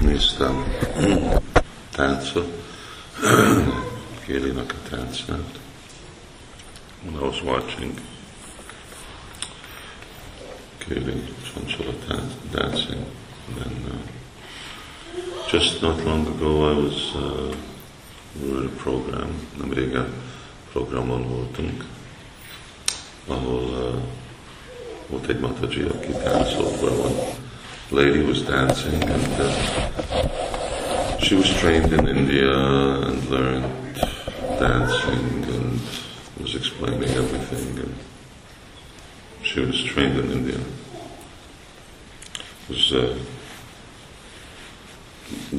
néztem táncot, Kélinak a táncát. When I was watching Kaylee Chanchola dancing, then uh, just not long ago I was uh, we were in a program, nem régen programon voltunk, ahol uh, volt egy Mataji, aki táncolt, one lady was dancing and uh, she was trained in India and learned dancing and was explaining everything and she was trained in India. Was uh,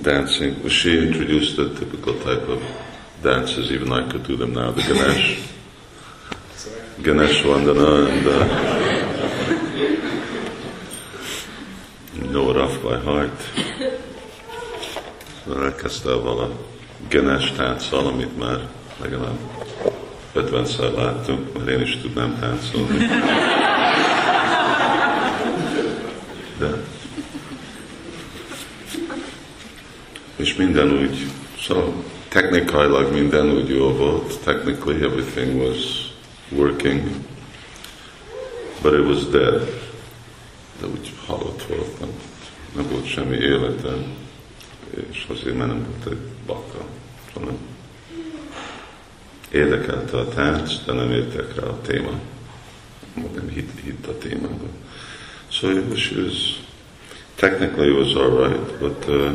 dancing. She introduced the typical type of dances. Even I could do them now. The Ganesh, Ganesh Vandana, and uh, by heart. So elkezdte avval a Ganesh tánccal, amit már legalább 50-szer láttunk, mert én is tudnám táncolni. De és minden úgy, so technikailag minden úgy jó volt, technically everything was working, but it was dead. De úgy halott volt, nem, volt semmi élete, és azért már nem volt egy hanem érdekelte a de nem értek rá a téma. Nem a témában. So it was, technically it was all right, but uh,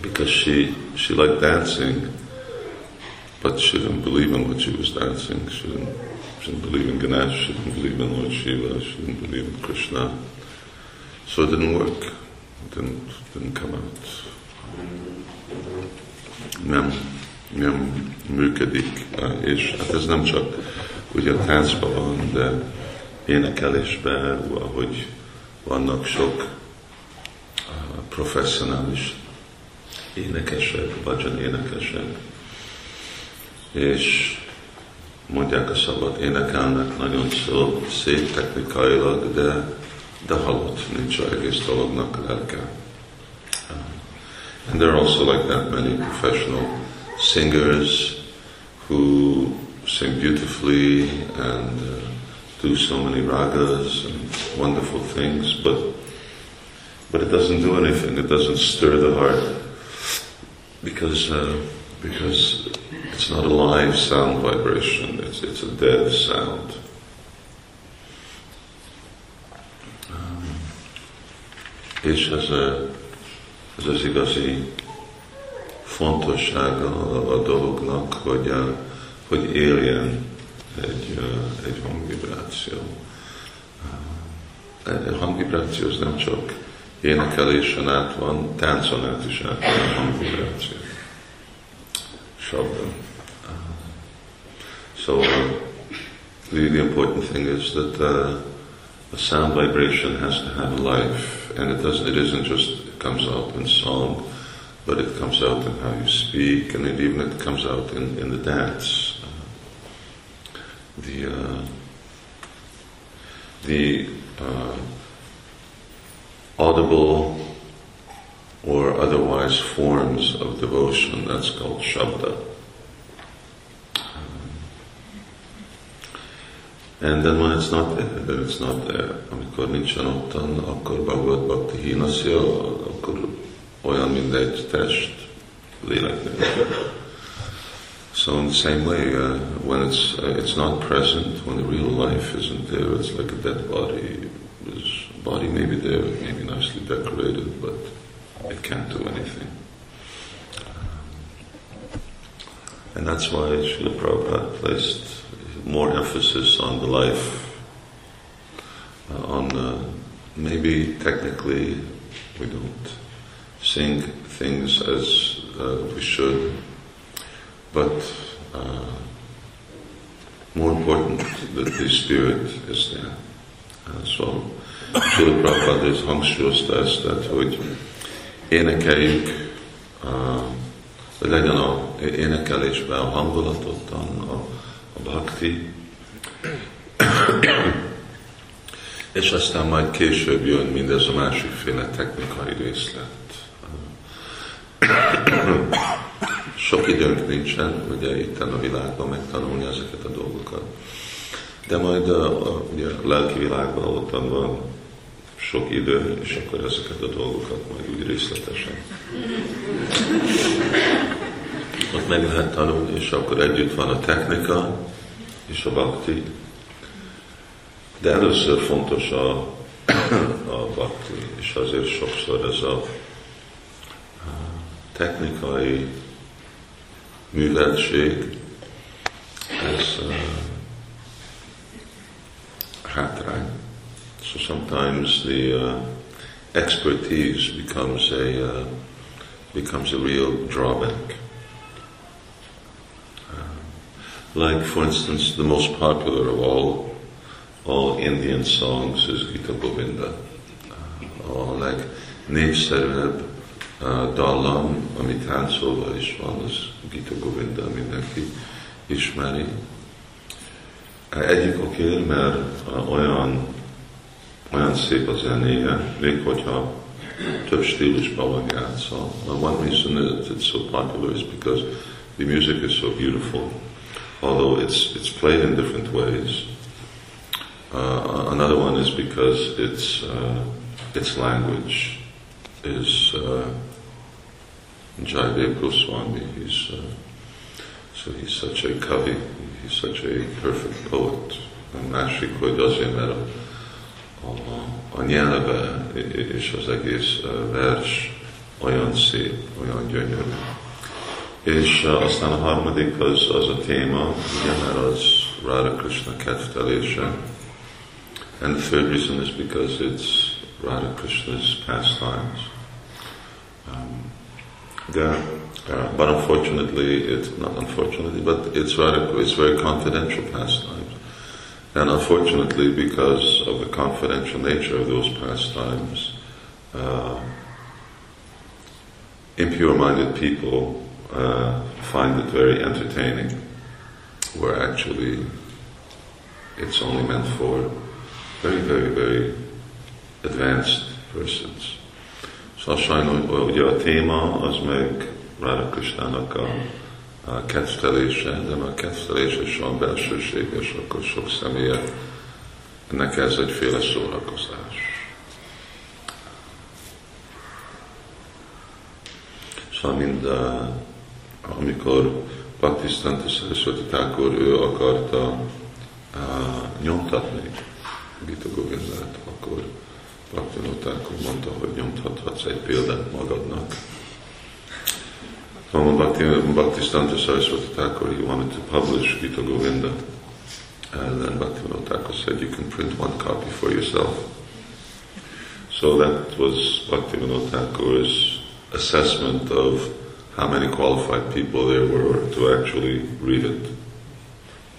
because she she liked dancing, but she didn't believe in what she was dancing. She didn't, she didn't believe in Ganesh. She didn't believe in Lord Shiva. She didn't believe in Krishna. So it didn't work. Didn't didn't come. Nem, nem működik, és hát ez nem csak ugye a táncban van, de énekelésben, ahogy vannak sok professzionális énekesek, bhajan énekesek, és mondják a szabad, énekelnek nagyon szó, szép technikailag, de, dolognak lelke. And there are also like that many professional singers who sing beautifully and uh, do so many ragas and wonderful things, but but it doesn't do anything. It doesn't stir the heart because uh, because it's not a live sound vibration. It's it's a dead sound. És ez, a, ez az igazi fontossága a dolognak, hogy, a, hogy éljen egy, egy hangvibráció. Egy hangvibráció az nem csak énekelésen át van, táncon át is át van a hangvibráció. Shabda. So the, the important thing is that uh, a sound vibration has to have life, and it doesn't. It isn't just it comes out in song, but it comes out in how you speak, and it even it comes out in, in the dance. The uh, the uh, audible or otherwise forms of devotion. That's called Shabda. And then when it's not there, it's not there. Amikor nincsen ottan, akkor Bhagavad Bhakti hínasya, akkor olyan, mint egy test, lélek. So in the same way, uh, when it's uh, it's not present, when the real life isn't there, it's like a dead body. This body may be there, it may be nicely decorated, but it can't do anything. And that's why Srila Prabhupada placed more emphasis on the life, uh, on uh, maybe technically we don't sing things as uh, we should, but uh, more important that the spirit is there. Uh, so Srila Prabhupada is hangsúlyozta ezt, tehát, hogy énekeljük, uh, hogy legyen a énekelésben a hangulatot, a, a bhakti, És aztán majd később jön mindez a másikféle technikai részlet. Sok időnk nincsen, ugye itt a világban megtanulni ezeket a dolgokat. De majd a, a, ugye, a lelki világban ott van sok idő, és akkor ezeket a dolgokat majd úgy részletesen. Ott meg lehet tanulni, és akkor együtt van a technika és a bakti. De először fontos a, a bakti, és azért sokszor ez a, technikai műveltség, ez uh, hátrány. So sometimes the uh, expertise becomes a uh, becomes a real drawback. Like, for instance, the most popular of all all Indian songs is Gita Govinda. Uh, or like uh, dallam, ami táncolva is van, az Gita Govinda, mindenki ismeri. Egyik oké, mert uh, olyan olyan szép a zenéje, még hogyha több stílusban van játszva. One reason that it's so popular is because the music is so beautiful, although it's, it's played in different ways. Uh, another one is because its, uh, its language is uh, Jaidev Goswami. He's, uh, so he's such a kavi, he's such a perfect poet. And másik, hogy azért, mert a a, a nyelve és az. És aztán a harmadik az, az a téma, ugye, mert az Krishna. And the third reason is because it's Radha Krishna's pastimes. Um, yeah, uh, but unfortunately, it's not unfortunately, but it's Radha, it's very confidential pastimes. And unfortunately, because of the confidential nature of those pastimes, uh, impure minded people uh, find it very entertaining, where actually it's only meant for very, very, very advanced persons. So sajnos ugye a téma az meg Radha Krishnának a a kedvelése, de a kedvelése is olyan belsőséges, akkor sok személye, ennek ez egyféle szórakozás. Szóval mind a, amikor Bhaktisztanta Saraswati Thakur ő akarta uh, nyomtatni Gita Govindát, akkor Bhaktivinoda mondta, hogy nyomtathatsz egy példát magadnak, Mama Bhakti, Bhaktisiddhanta Saraswati Thakur, he wanted to publish Gita Govinda. And then Bhaktivinoda said, you can print one copy for yourself. So that was Bhaktivinoda Thakur's assessment of how many qualified people there were to actually read it.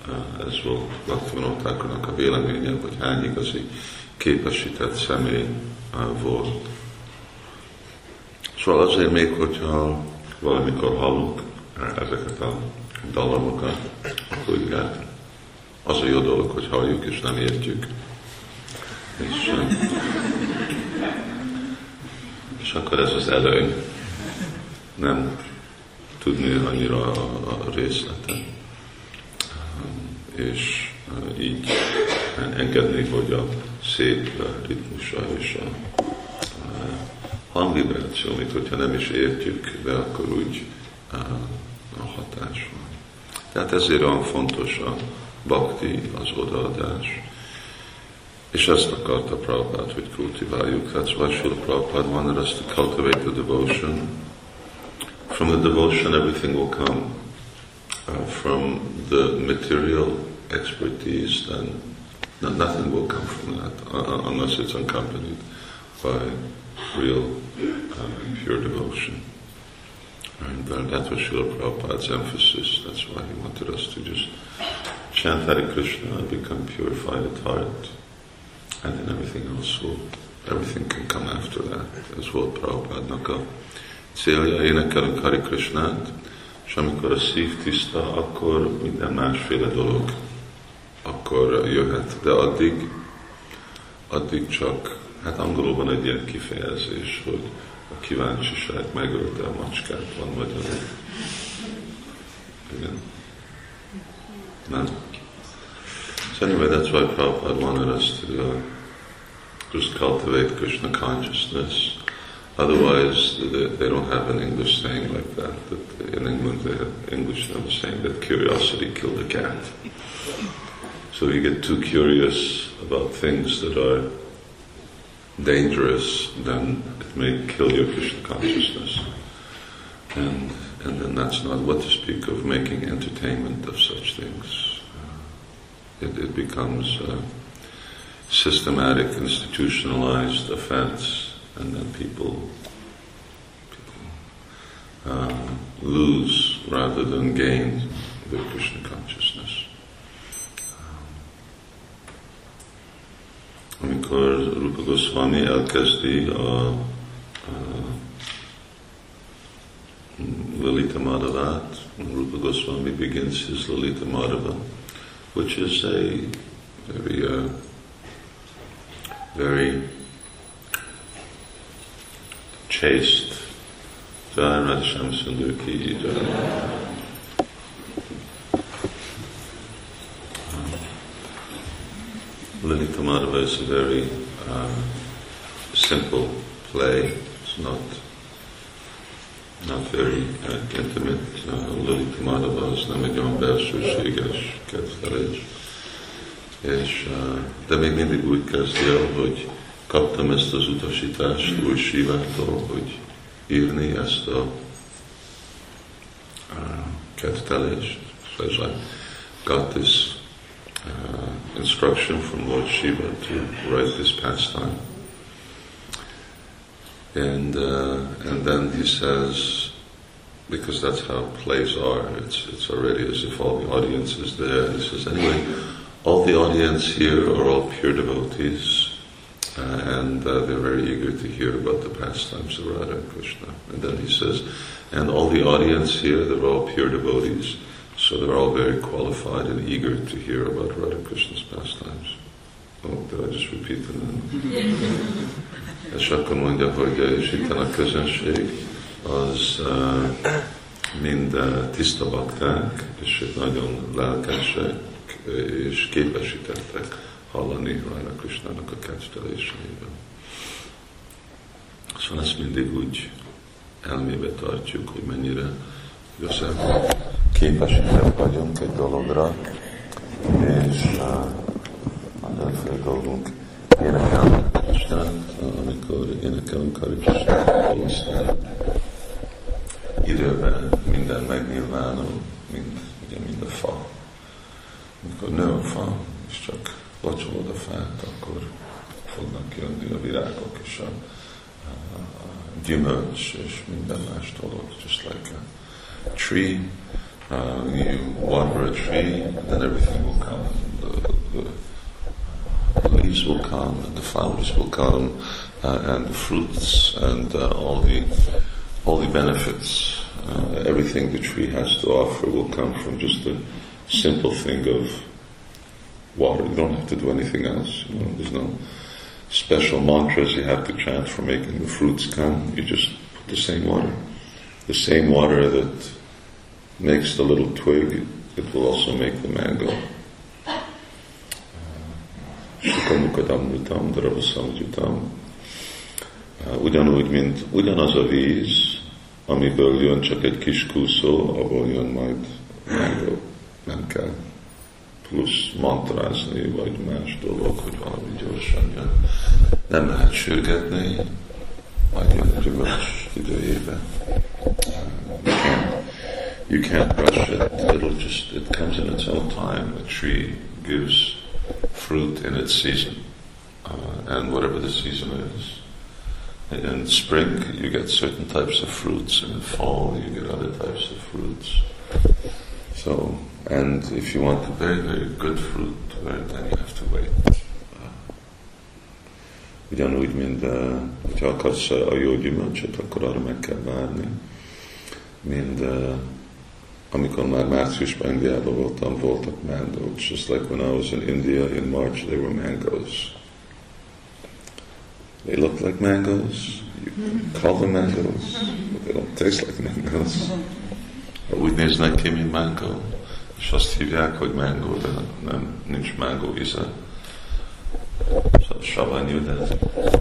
Uh, ez volt Bhaktivinoda Thakurnak a véleménye, hogy hány igazi képesített személy uh, volt. Szóval azért még, hogyha valamikor hallunk ezeket a dalamokat, akkor igen, az a jó dolog, hogy halljuk és nem értjük. És, és akkor ez az előny, nem tudni annyira a, a részletet, és így engedni, hogy a szép ritmusa és a hangvibráció, amit hogyha nem is értjük, de akkor úgy a hatás van. Tehát ezért olyan fontos a bakti, az odaadás. És ezt akarta Prabhupád, hogy kultiváljuk. That's why Srila Prabhupada wanted us to cultivate the devotion. From the devotion everything will come. Uh, from the material expertise, then nothing will come from that uh, unless it's accompanied by real uh, pure devotion. And that was Srila Prabhupada's emphasis. That's why he wanted us to just chant Hare Krishna and become purified at heart. And then everything else will, everything can come after that. Ez volt Prabhupádnak a célja. Énekelünk Hare Krishnát, és amikor a szív tiszta, akkor minden másféle dolog akkor jöhet. De addig addig csak, hát angolul van egy ilyen kifejezés, hogy a kíváncsiság megölte a macskát, van magyarul. Igen. Nem? So anyway, that's why Prabhupada wanted us to uh, just cultivate Krishna consciousness. Otherwise, they, don't have an English saying like that. that in England, they have English never saying that curiosity killed a cat. So if you get too curious about things that are dangerous, then it may kill your Krishna consciousness. And, and then that's not what to speak of making entertainment of such things. Uh, it, it, becomes a systematic, institutionalized offense, and then people, people uh, lose rather than gain their Krishna consciousness. amikor Rupa Goswami elkezdi a, a Lalita Madhavát, Rupa Goswami begins his Lalita Madhava, which is a very, uh, very chaste Jai Radhasham Sundar Ki. Lalita Madhava is a very uh, simple play. It's not not very uh, intimate. Uh, Lalita Madhava az nem egy olyan belsőséges kedvelés. És, uh, de még mindig úgy kezdi el, hogy kaptam ezt az utasítást új Sivától, hogy írni ezt a uh, kettelést. Got this uh, instruction from Lord Shiva to write this pastime. And, uh, and then he says, because that's how plays are, it's, it's already as if all the audience is there. He says, anyway, all the audience here are all pure devotees, uh, and uh, they're very eager to hear about the pastimes of Radha and Krishna. And then he says, and all the audience here, they're all pure devotees, so they're all very qualified and eager to hear about Radha Krishna's pastimes. Oh, did I just repeat a közönség az uh, tiszta hallani Radha Krishnának a kedveléseivel. Szóval ezt mindig úgy elmébe tartjuk, hogy mennyire igazából képesek vagyunk egy dologra, és uh, mindenféle dolgunk énekelni Istent, amikor énekelünk Krishnát, aztán időben minden megnyilvánul, mind, ugye mind a fa. Amikor nő a fa, és csak locsolod a fát, akkor fognak jönni a virágok és a, a, a gyümölcs és minden más dolog, just like a tree uh, you water a tree, and then everything will come. The, the, leaves will come, and the flowers will come, uh, and the fruits, and uh, all the all the benefits. Uh, everything the tree has to offer will come from just a simple thing of water. You don't have to do anything else. You know, there's no special mantras you have to chant for making the fruits come. You just put the same water, the same water that makes the little twig, it will also make the mango. Ugyanúgy, ugyanaz a víz, amiből jön csak egy kis kúszó, abból jön majd mango. Nem kell plusz mantrázni, vagy más dolog, hogy valami gyorsan jön. Nem lehet sürgetni, jön gyümölcs időjében. Uh, you can't rush it. It'll just, it comes in its own time. A tree gives fruit in its season, uh, and whatever the season is. In spring, you get certain types of fruits, and in fall, you get other types of fruits. So, and if you want very, very good fruit, then you have to wait. Ugyanúgy, mint uh, hogyha akarsz a jó gyümölcsöt, akkor arra meg kell várni. Mind uh, amikor már márciusban Indiában voltam, voltak mangoes. Just like when I was in India in March, there were mangoes. They look like mangoes. You call them mangoes, but they don't taste like mangoes. Úgy néznek ki, mint mango, és azt hívják, hogy mango, de nem, nincs mango íze. Szóval savanyú, de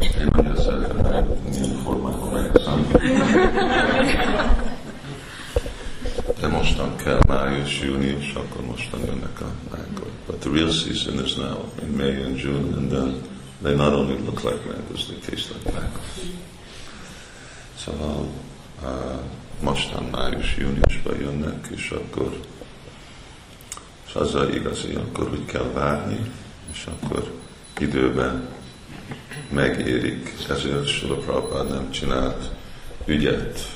én szeretem, hogy milyen formában megszám. De mostan kell május, június, akkor mostan jönnek a mango. But the real season is now, in May and June, and then they not only look like mangoes, they taste like mangoes. Szóval uh, mostan május, júniusban jönnek, és akkor és az a igazi, akkor úgy kell várni, és akkor időben megérik, ezért Sula Prabhupád nem csinált ügyet.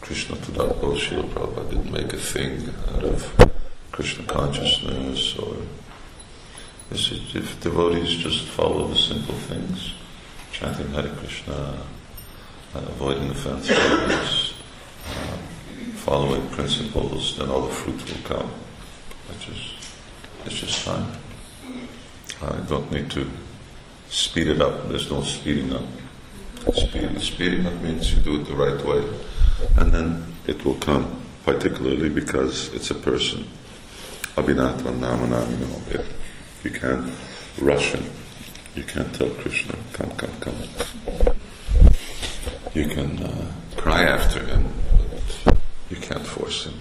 Krishna tudatból Sula Prabhupada didn't make a thing out of Krishna consciousness or if devotees just follow the simple things, chanting Hare Krishna, avoiding offense uh, following principles, then all the fruit will come. Which is, it's just fine. I don't need to speed it up. There's no speeding up. Speed, speeding up means you do it the right way, and then it will come. Particularly because it's a person. Abhinatva Namanam, you know, it, you can't rush him. You can't tell Krishna, come, come, come. You can uh, cry after him, but you can't force him.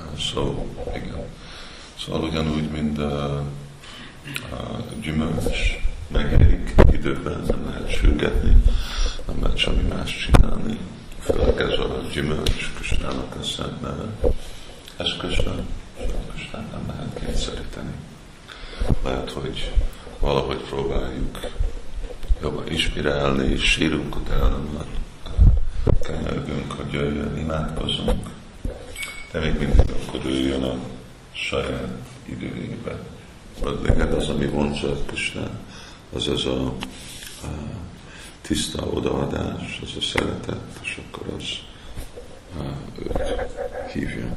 Uh, so, igen. Szóval ugyanúgy, mint uh, a gyümölcs megérik időben, nem lehet sürgetni, nem lehet semmi más csinálni. Főleg ez a gyümölcs Kösnának a szent neve. Ez Kösna, Kösnát nem lehet kényszeríteni. Lehet, hogy valahogy próbáljuk jobban inspirálni, és sírunk utána, mert kenyergünk, hogy jöjjön, imádkozunk, de még mindig akkor ő a saját időjébe. Lényeg az, ami vonzsa Krishna, az az a, a tiszta odaadás, az a szeretet, és akkor az a, őt hívja.